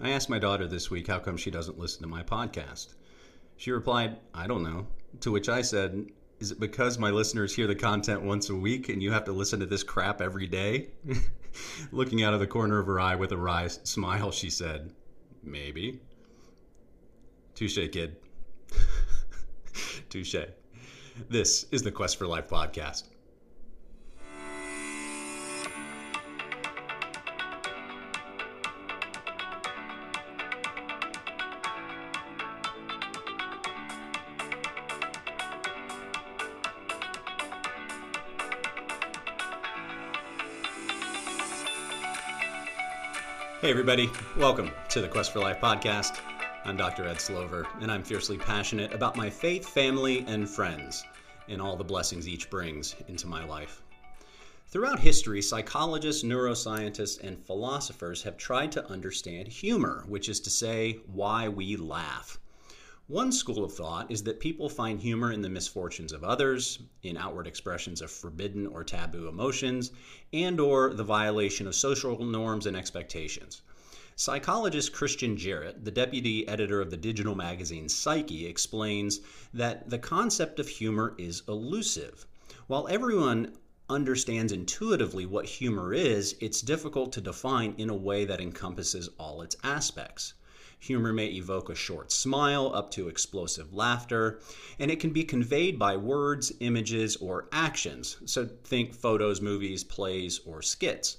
I asked my daughter this week how come she doesn't listen to my podcast. She replied, I don't know. To which I said, Is it because my listeners hear the content once a week and you have to listen to this crap every day? Looking out of the corner of her eye with a wry smile, she said, Maybe. Touche, kid. Touche. This is the Quest for Life podcast. Hey, everybody. Welcome to the Quest for Life podcast. I'm Dr. Ed Slover, and I'm fiercely passionate about my faith, family, and friends, and all the blessings each brings into my life. Throughout history, psychologists, neuroscientists, and philosophers have tried to understand humor, which is to say, why we laugh. One school of thought is that people find humor in the misfortunes of others, in outward expressions of forbidden or taboo emotions, and or the violation of social norms and expectations. Psychologist Christian Jarrett, the deputy editor of the digital magazine Psyche, explains that the concept of humor is elusive. While everyone understands intuitively what humor is, it's difficult to define in a way that encompasses all its aspects. Humor may evoke a short smile up to explosive laughter, and it can be conveyed by words, images, or actions. So think photos, movies, plays, or skits.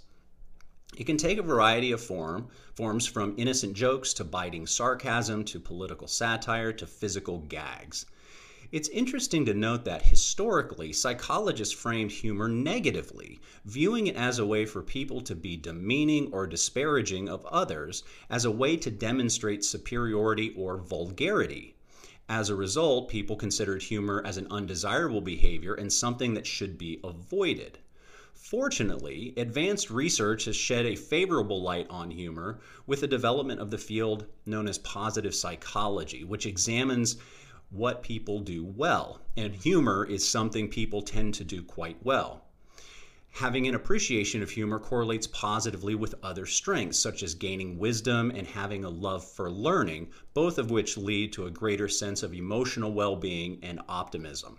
It can take a variety of form, forms from innocent jokes to biting sarcasm to political satire to physical gags. It's interesting to note that historically, psychologists framed humor negatively, viewing it as a way for people to be demeaning or disparaging of others, as a way to demonstrate superiority or vulgarity. As a result, people considered humor as an undesirable behavior and something that should be avoided. Fortunately, advanced research has shed a favorable light on humor with the development of the field known as positive psychology, which examines what people do well. And humor is something people tend to do quite well. Having an appreciation of humor correlates positively with other strengths, such as gaining wisdom and having a love for learning, both of which lead to a greater sense of emotional well being and optimism.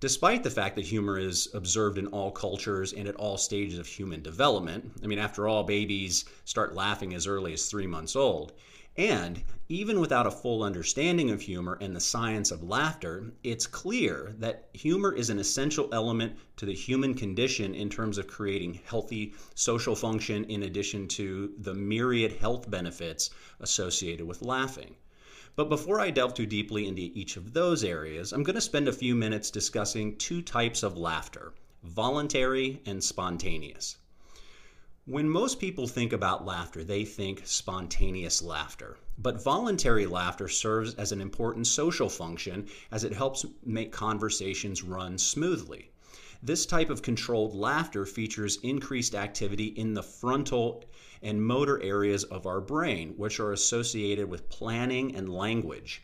Despite the fact that humor is observed in all cultures and at all stages of human development, I mean, after all, babies start laughing as early as three months old, and even without a full understanding of humor and the science of laughter, it's clear that humor is an essential element to the human condition in terms of creating healthy social function, in addition to the myriad health benefits associated with laughing. But before I delve too deeply into each of those areas, I'm going to spend a few minutes discussing two types of laughter voluntary and spontaneous. When most people think about laughter, they think spontaneous laughter. But voluntary laughter serves as an important social function as it helps make conversations run smoothly. This type of controlled laughter features increased activity in the frontal and motor areas of our brain, which are associated with planning and language.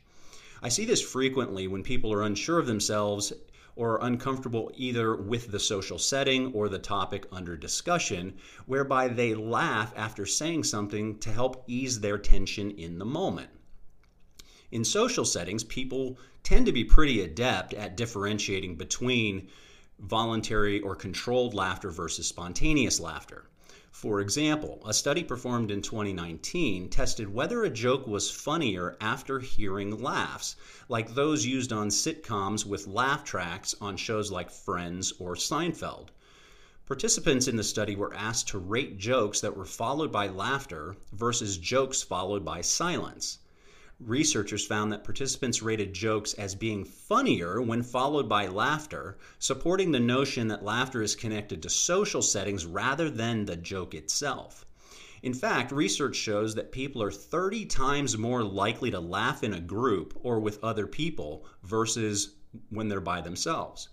I see this frequently when people are unsure of themselves or uncomfortable either with the social setting or the topic under discussion, whereby they laugh after saying something to help ease their tension in the moment. In social settings, people tend to be pretty adept at differentiating between voluntary or controlled laughter versus spontaneous laughter. For example, a study performed in 2019 tested whether a joke was funnier after hearing laughs, like those used on sitcoms with laugh tracks on shows like Friends or Seinfeld. Participants in the study were asked to rate jokes that were followed by laughter versus jokes followed by silence researchers found that participants rated jokes as being funnier when followed by laughter, supporting the notion that laughter is connected to social settings rather than the joke itself. In fact, research shows that people are 30 times more likely to laugh in a group or with other people versus when they're by themselves.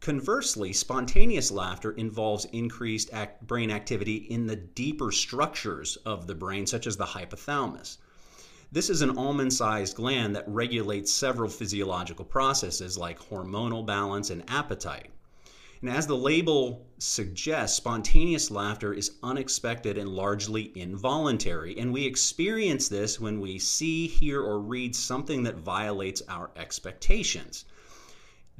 Conversely, spontaneous laughter involves increased act brain activity in the deeper structures of the brain, such as the hypothalamus. This is an almond sized gland that regulates several physiological processes like hormonal balance and appetite. And as the label suggests, spontaneous laughter is unexpected and largely involuntary. And we experience this when we see, hear, or read something that violates our expectations.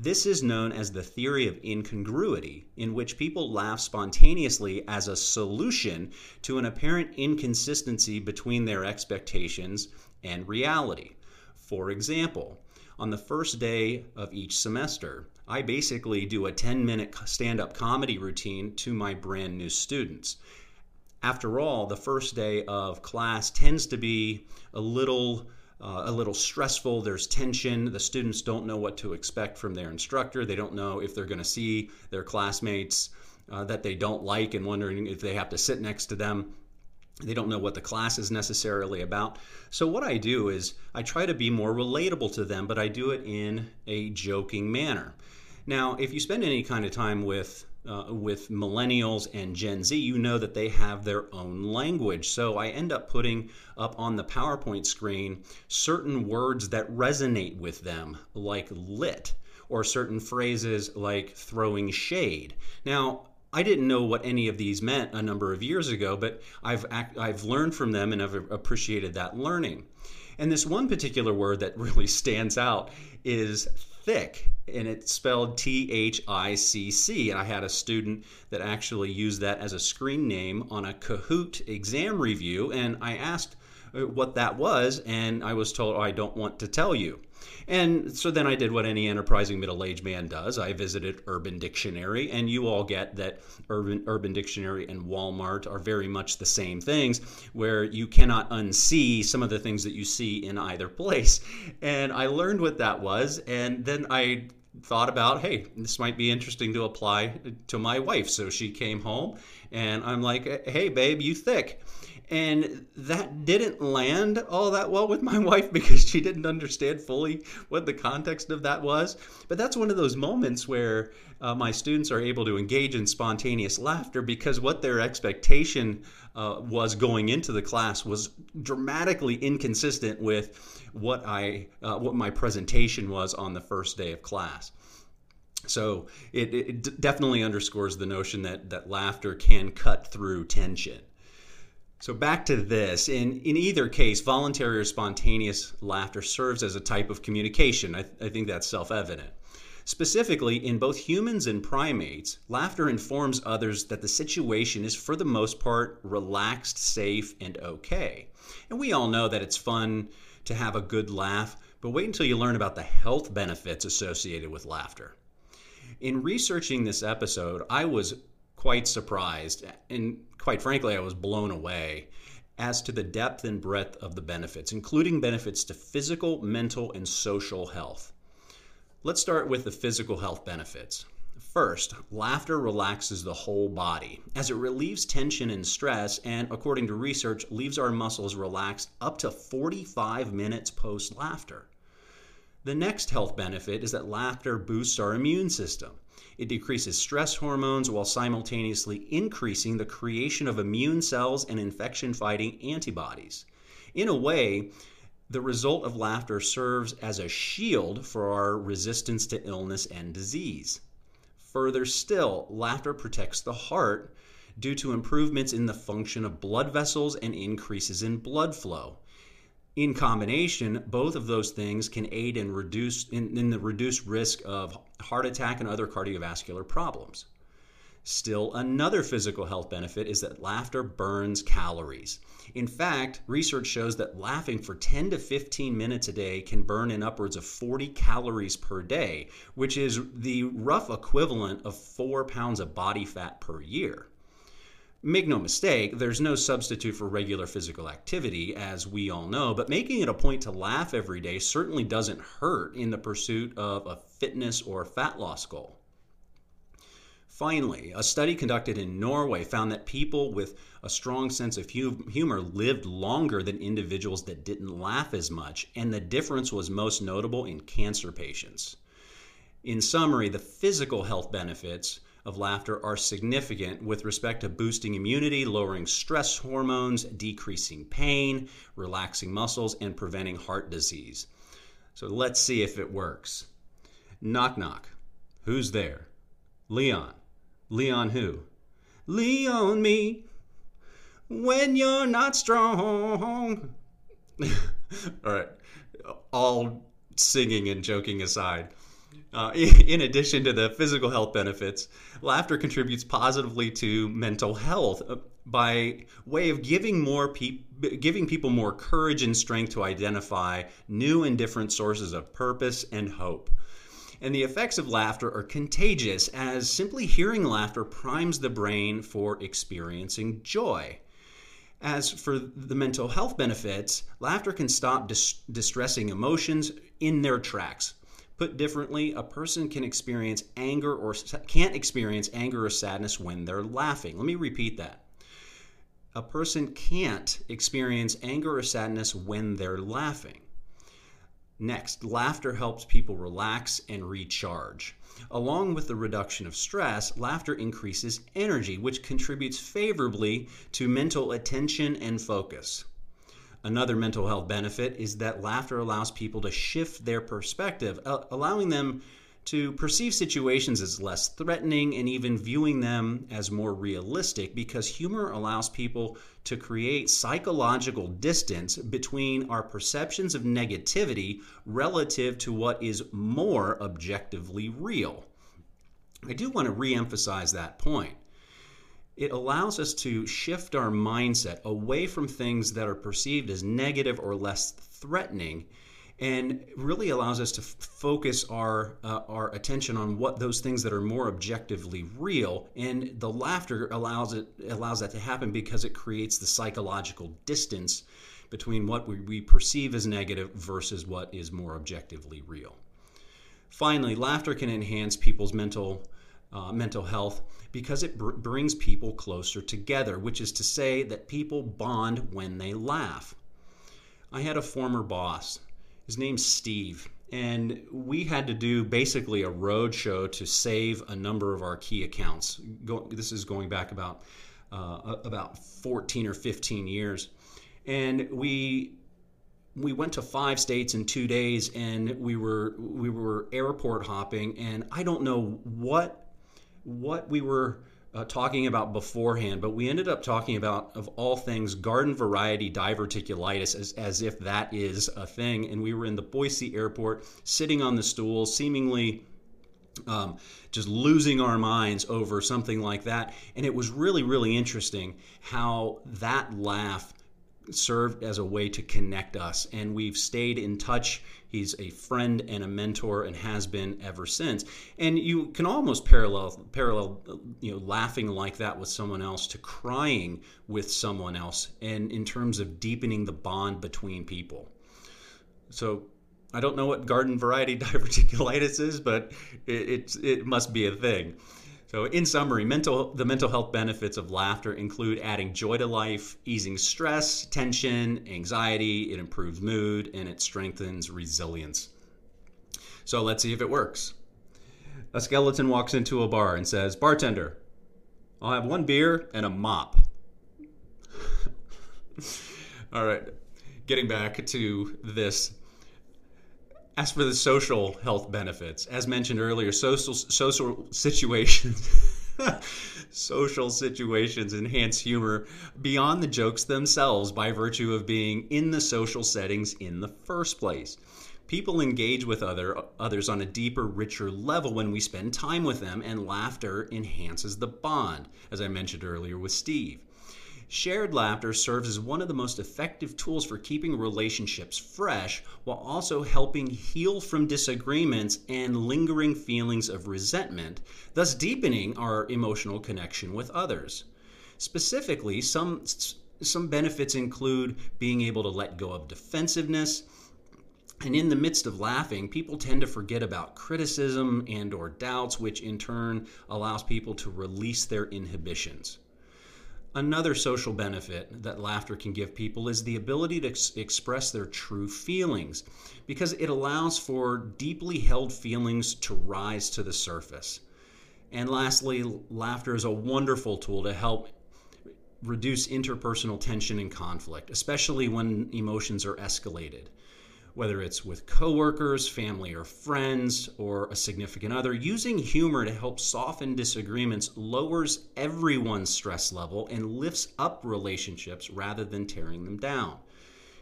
This is known as the theory of incongruity, in which people laugh spontaneously as a solution to an apparent inconsistency between their expectations and reality. For example, on the first day of each semester, I basically do a 10 minute stand up comedy routine to my brand new students. After all, the first day of class tends to be a little uh, a little stressful. There's tension. The students don't know what to expect from their instructor. They don't know if they're going to see their classmates uh, that they don't like and wondering if they have to sit next to them. They don't know what the class is necessarily about. So, what I do is I try to be more relatable to them, but I do it in a joking manner. Now, if you spend any kind of time with uh, with millennials and Gen Z, you know that they have their own language. So I end up putting up on the PowerPoint screen certain words that resonate with them, like lit, or certain phrases like throwing shade. Now, I didn't know what any of these meant a number of years ago, but I've I've learned from them and I've appreciated that learning. And this one particular word that really stands out is thick and it's spelled T H I C C. And I had a student that actually used that as a screen name on a Kahoot exam review. And I asked Uh, what that was, and I was told, oh, I don't want to tell you. And so then I did what any enterprising middle aged man does. I visited Urban Dictionary, and you all get that Urban, Urban Dictionary and Walmart are very much the same things, where you cannot unsee some of the things that you see in either place. And I learned what that was, and then I thought about, hey, this might be interesting to apply to my wife. So she came home, and I'm like, hey, babe, you thick. And that didn't land all that well with my wife because she didn't understand fully what the context of that was. But that's one of those moments where uh, my students are able to engage in spontaneous laughter because what their expectation uh, was going into the class was dramatically inconsistent with what I uh, what my presentation was on the first day of class. So it, it definitely underscores the notion that that laughter can cut through tension. So back to this. In in either case, voluntary or spontaneous laughter serves as a type of communication. I, I think that's self-evident. Specifically, in both humans and primates, laughter informs others that the situation is, for the most part, relaxed, safe, and okay. And we all know that it's fun to have a good laugh, but wait until you learn about the health benefits associated with laughter. In researching this episode, I was quite surprised, and quite frankly, I was blown away as to the depth and breadth of the benefits, including benefits to physical, mental, and social health. Let's start with the physical health benefits. First, laughter relaxes the whole body as it relieves tension and stress, and according to research, leaves our muscles relaxed up to 45 minutes post laughter. The next health benefit is that laughter boosts our immune system. It decreases stress hormones while simultaneously increasing the creation of immune cells and infection fighting antibodies. In a way, the result of laughter serves as a shield for our resistance to illness and disease. Further still, laughter protects the heart due to improvements in the function of blood vessels and increases in blood flow in combination, both of those things can aid in reduce in, in the reduced risk of heart attack and other cardiovascular problems. Still, another physical health benefit is that laughter burns calories. In fact, research shows that laughing for 10 to 15 minutes a day can burn in upwards of 40 calories per day, which is the rough equivalent of four pounds of body fat per year. Make no mistake, there's no substitute for regular physical activity, as we all know, but making it a point to laugh every day certainly doesn't hurt in the pursuit of a fitness or fat loss goal. Finally, a study conducted in Norway found that people with a strong sense of humor lived longer than individuals that didn't laugh as much, and the difference was most notable in cancer patients. In summary, the physical health benefits of laughter are significant with respect to boosting immunity, lowering stress hormones, decreasing pain, relaxing muscles, and preventing heart disease. So let's see if it works. Knock, knock. Who's there? Leon. Leon who? Leon me. When you're not strong. all right. All singing and joking aside. Uh, in addition to the physical health benefits, laughter contributes positively to mental health uh, by way of giving more pe- giving people more courage and strength to identify new and different sources of purpose and hope. And the effects of laughter are contagious, as simply hearing laughter primes the brain for experiencing joy. As for the mental health benefits, laughter can stop dis- distressing emotions in their tracks. Put differently, a person can experience anger or can't experience anger or sadness when they're laughing. Let me repeat that. A person can't experience anger or sadness when they're laughing. Next, laughter helps people relax and recharge. Along with the reduction of stress, laughter increases energy, which contributes favorably to mental attention and focus. Another mental health benefit is that laughter allows people to shift their perspective, allowing them to perceive situations as less threatening and even viewing them as more realistic because humor allows people to create psychological distance between our perceptions of negativity relative to what is more objectively real. I do want to re emphasize that point it allows us to shift our mindset away from things that are perceived as negative or less threatening and really allows us to f- focus our uh, our attention on what those things that are more objectively real and the laughter allows it allows that to happen because it creates the psychological distance between what we, we perceive as negative versus what is more objectively real. Finally laughter can enhance people's mental uh, mental health because it br- brings people closer together, which is to say that people bond when they laugh. I had a former boss. His name's Steve, and we had to do basically a road show to save a number of our key accounts. Go, this is going back about uh, about 14 or 15 years, and we we went to five states in two days, and we were we were airport hopping, and I don't know what what we were uh, talking about beforehand, but we ended up talking about, of all things, garden variety diverticulitis as, as if that is a thing. And we were in the Boise airport, sitting on the stool, seemingly um, just losing our minds over something like that. And it was really, really interesting how that laugh served as a way to connect us. And we've stayed in touch. He's a friend and a mentor and has been ever since. And you can almost parallel parallel you know laughing like that with someone else to crying with someone else and in terms of deepening the bond between people. So I don't know what garden variety diverticulitis is, but it, it, it must be a thing. So, in summary, mental, the mental health benefits of laughter include adding joy to life, easing stress, tension, anxiety, it improves mood, and it strengthens resilience. So, let's see if it works. A skeleton walks into a bar and says, Bartender, I'll have one beer and a mop. All right, getting back to this as for the social health benefits, as mentioned earlier, social social situations social situations enhance humor beyond the jokes themselves by virtue of being in the social settings in the first place. People engage with other others on a deeper, richer level when we spend time with them, and laughter enhances the bond, as I mentioned earlier with Steve. Shared laughter serves as one of the most effective tools for keeping relationships fresh while also helping heal from disagreements and lingering feelings of resentment, thus deepening our emotional connection with others. Specifically, some some benefits include being able to let go of defensiveness, and in the midst of laughing people tend to forget about criticism and or doubts which in turn allows people to release their inhibitions Another social benefit that laughter can give people is the ability to ex- express their true feelings because it allows for deeply held feelings to rise to the surface. And lastly, laughter is a wonderful tool to help reduce interpersonal tension and conflict, especially when emotions are escalated. Whether it's with coworkers, family, or friends, or a significant other, using humor to help soften disagreements lowers everyone's stress level and lifts up relationships rather than tearing them down.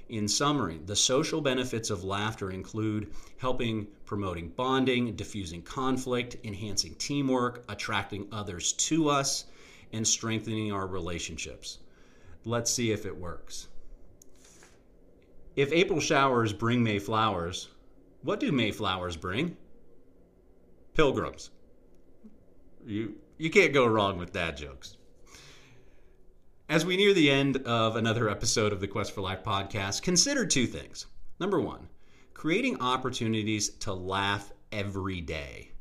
In summary, the social benefits of laughter include helping promoting bonding, diffusing conflict, enhancing teamwork, attracting others to us, and strengthening our relationships. Let's see if it works. If April showers bring May flowers, what do May flowers bring? Pilgrims. You you can't go wrong with dad jokes. As we near the end of another episode of the Quest for Life podcast, consider two things. Number 1, creating opportunities to laugh every day.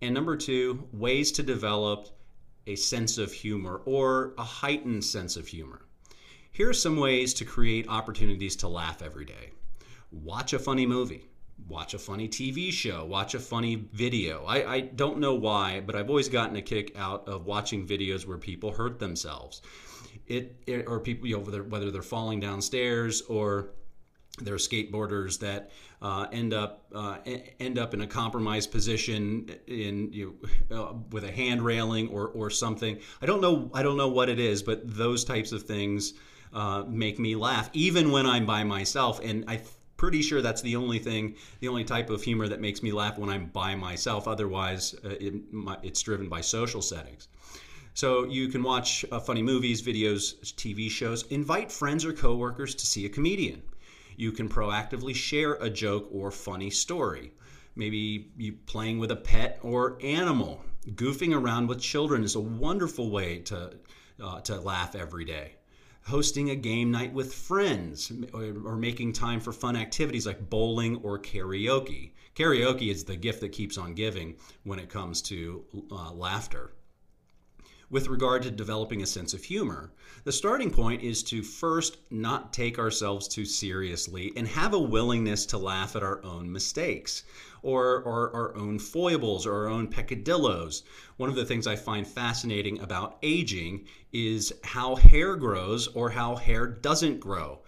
And number 2, ways to develop a sense of humor or a heightened sense of humor. Here are some ways to create opportunities to laugh every day. Watch a funny movie. Watch a funny TV show. Watch a funny video. I, I don't know why, but I've always gotten a kick out of watching videos where people hurt themselves. It, it or people, you know, whether, whether they're falling downstairs or there are skateboarders that uh, end up uh, end up in a compromised position in you know, uh, with a hand railing or or something. I don't know I don't know what it is, but those types of things uh, make me laugh, even when I'm by myself. And I'm pretty sure that's the only thing, the only type of humor that makes me laugh when I'm by myself. Otherwise, uh, it, my, it's driven by social settings. So you can watch uh, funny movies, videos, TV shows. Invite friends or coworkers to see a comedian. You can proactively share a joke or funny story. Maybe you playing with a pet or animal. Goofing around with children is a wonderful way to uh, to laugh every day hosting a game night with friends or, or, making time for fun activities like bowling or karaoke. Karaoke is the gift that keeps on giving when it comes to uh, laughter. With regard to developing a sense of humor, the starting point is to first not take ourselves too seriously and have a willingness to laugh at our own mistakes or, or our own foibles or our own peccadillos. One of the things I find fascinating about aging is how hair grows or how hair doesn't grow.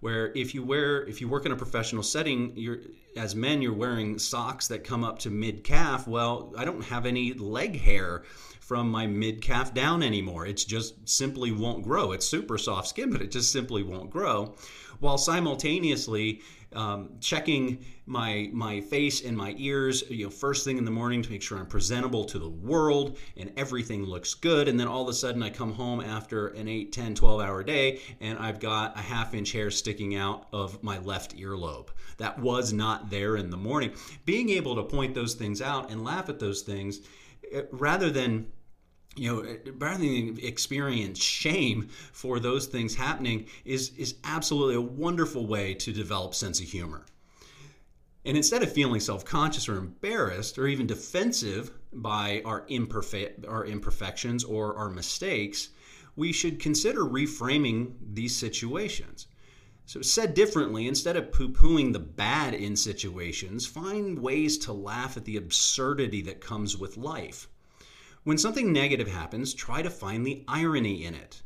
Where if you wear if you work in a professional setting, you're as men you're wearing socks that come up to mid calf. Well, I don't have any leg hair from my mid calf down anymore. It just simply won't grow. It's super soft skin, but it just simply won't grow. While simultaneously um, checking my my face and my ears you know first thing in the morning to make sure I'm presentable to the world and everything looks good and then all of a sudden I come home after an 8 10 12 hour day and I've got a half inch hair sticking out of my left earlobe that was not there in the morning being able to point those things out and laugh at those things rather than you know, rather than experience shame for those things happening, is is absolutely a wonderful way to develop sense of humor. And instead of feeling self-conscious or embarrassed or even defensive by our imperfect our imperfections or our mistakes, we should consider reframing these situations. So, said differently, instead of poo pooing the bad in situations, find ways to laugh at the absurdity that comes with life. When something negative happens, try to find the irony in it.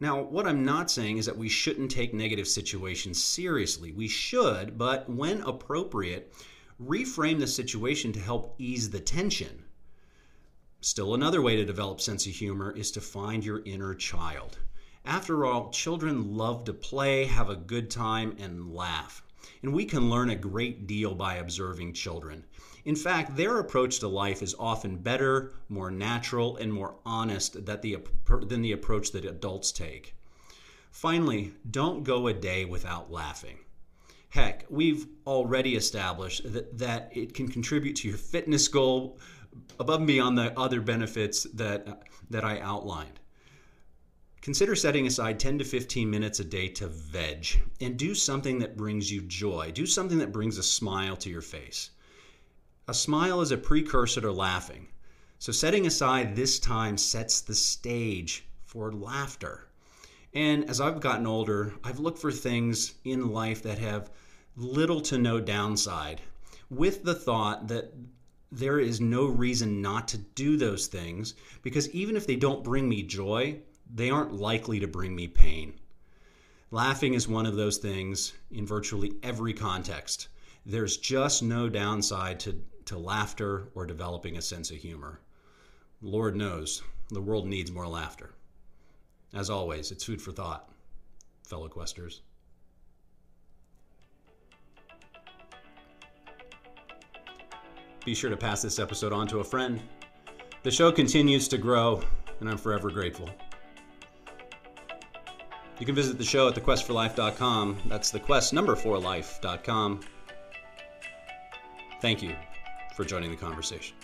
Now, what I'm not saying is that we shouldn't take negative situations seriously. We should, but when appropriate, reframe the situation to help ease the tension. Still, another way to develop sense of humor is to find your inner child. After all, children love to play, have a good time, and laugh. And we can learn a great deal by observing children. In fact, their approach to life is often better, more natural, and more honest than the, approach that adults take. Finally, don't go a day without laughing. Heck, we've already established that, that it can contribute to your fitness goal above and beyond the other benefits that, that I outlined. Consider setting aside 10 to 15 minutes a day to veg and do something that brings you joy. Do something that brings a smile to your face. A smile is a precursor to laughing. So, setting aside this time sets the stage for laughter. And as I've gotten older, I've looked for things in life that have little to no downside, with the thought that there is no reason not to do those things because even if they don't bring me joy, they aren't likely to bring me pain. Laughing is one of those things in virtually every context there's just no downside to, to laughter or developing a sense of humor. Lord knows the world needs more laughter. As always, it's food for thought, fellow Questers. Be sure to pass this episode on to a friend. The show continues to grow, and I'm forever grateful. You can visit the show at thequestforlife.com. That's the quest number for life.com. Thank you for joining the conversation.